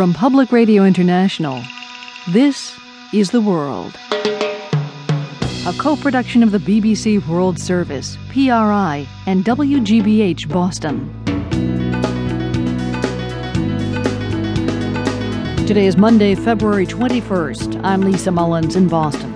From Public Radio International, this is The World. A co production of the BBC World Service, PRI, and WGBH Boston. Today is Monday, February 21st. I'm Lisa Mullins in Boston.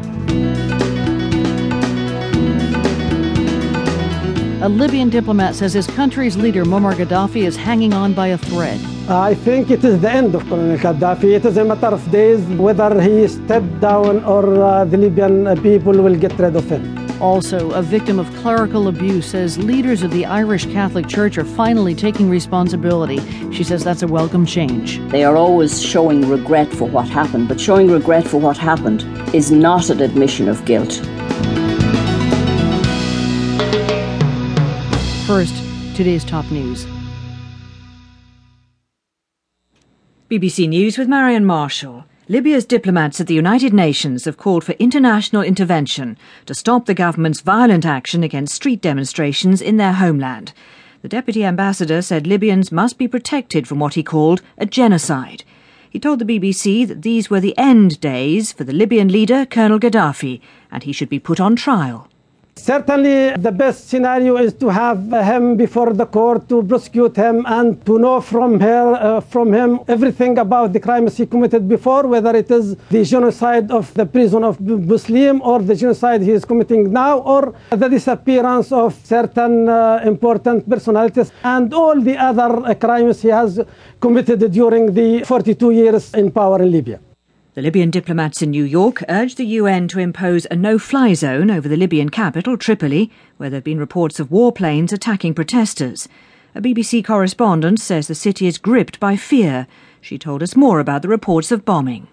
A Libyan diplomat says his country's leader, Muammar Gaddafi, is hanging on by a thread. I think it is the end of Colonel Gaddafi. It is a matter of days whether he steps down or uh, the Libyan people will get rid of him. Also, a victim of clerical abuse says leaders of the Irish Catholic Church are finally taking responsibility. She says that's a welcome change. They are always showing regret for what happened, but showing regret for what happened is not an admission of guilt. First, today's top news. BBC News with Marion Marshall. Libya's diplomats at the United Nations have called for international intervention to stop the government's violent action against street demonstrations in their homeland. The deputy ambassador said Libyans must be protected from what he called a genocide. He told the BBC that these were the end days for the Libyan leader, Colonel Gaddafi, and he should be put on trial. Certainly, the best scenario is to have him before the court to prosecute him and to know from her, uh, from him, everything about the crimes he committed before, whether it is the genocide of the prison of Muslim or the genocide he is committing now, or the disappearance of certain uh, important personalities, and all the other uh, crimes he has committed during the 42 years in power in Libya. The Libyan diplomats in New York urged the UN to impose a no fly zone over the Libyan capital, Tripoli, where there have been reports of warplanes attacking protesters. A BBC correspondent says the city is gripped by fear. She told us more about the reports of bombing.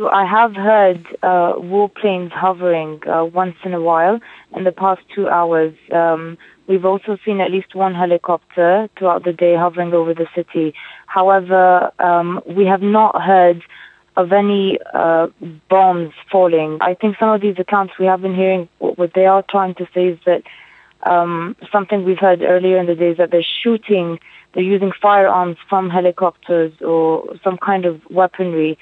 I have heard uh, warplanes hovering uh, once in a while in the past two hours. Um, we've also seen at least one helicopter throughout the day hovering over the city. However, um, we have not heard of any uh, bombs falling. I think some of these accounts we have been hearing, what they are trying to say is that um, something we've heard earlier in the day is that they're shooting, they're using firearms from helicopters or some kind of weaponry.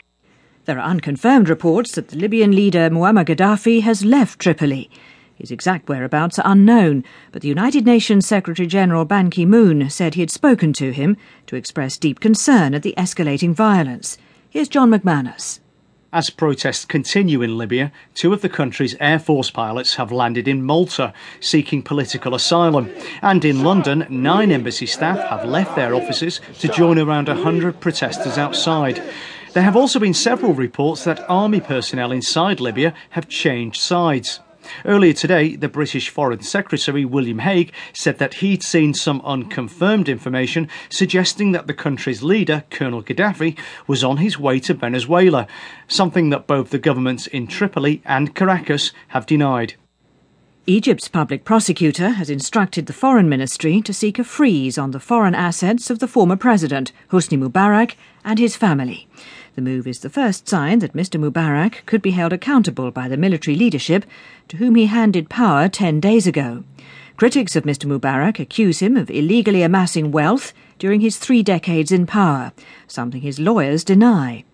There are unconfirmed reports that the Libyan leader Muammar Gaddafi has left Tripoli. His exact whereabouts are unknown, but the United Nations Secretary General Ban Ki moon said he had spoken to him to express deep concern at the escalating violence. Here's John McManus. As protests continue in Libya, two of the country's Air Force pilots have landed in Malta seeking political asylum. And in London, nine embassy staff have left their offices to join around 100 protesters outside. There have also been several reports that army personnel inside Libya have changed sides. Earlier today, the British Foreign Secretary William Hague said that he'd seen some unconfirmed information suggesting that the country's leader, Colonel Gaddafi, was on his way to Venezuela, something that both the governments in Tripoli and Caracas have denied. Egypt's public prosecutor has instructed the Foreign Ministry to seek a freeze on the foreign assets of the former president, Hosni Mubarak, and his family. The move is the first sign that Mr. Mubarak could be held accountable by the military leadership to whom he handed power ten days ago. Critics of Mr. Mubarak accuse him of illegally amassing wealth during his three decades in power, something his lawyers deny.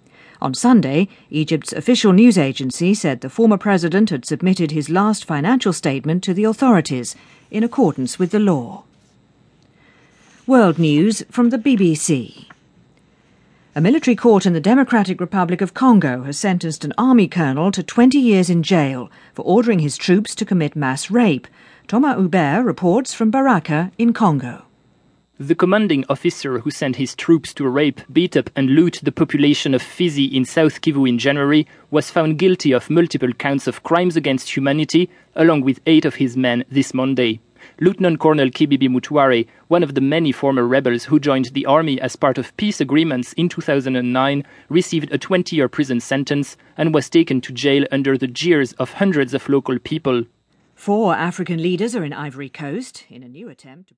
On Sunday, Egypt's official news agency said the former president had submitted his last financial statement to the authorities in accordance with the law. World News from the BBC. A military court in the Democratic Republic of Congo has sentenced an army colonel to 20 years in jail for ordering his troops to commit mass rape. Thomas Hubert reports from Baraka in Congo. The commanding officer who sent his troops to rape, beat up, and loot the population of Fizi in South Kivu in January was found guilty of multiple counts of crimes against humanity, along with eight of his men this Monday. Lieutenant Colonel Kibibi Mutware, one of the many former rebels who joined the army as part of peace agreements in 2009, received a 20 year prison sentence and was taken to jail under the jeers of hundreds of local people. Four African leaders are in Ivory Coast in a new attempt.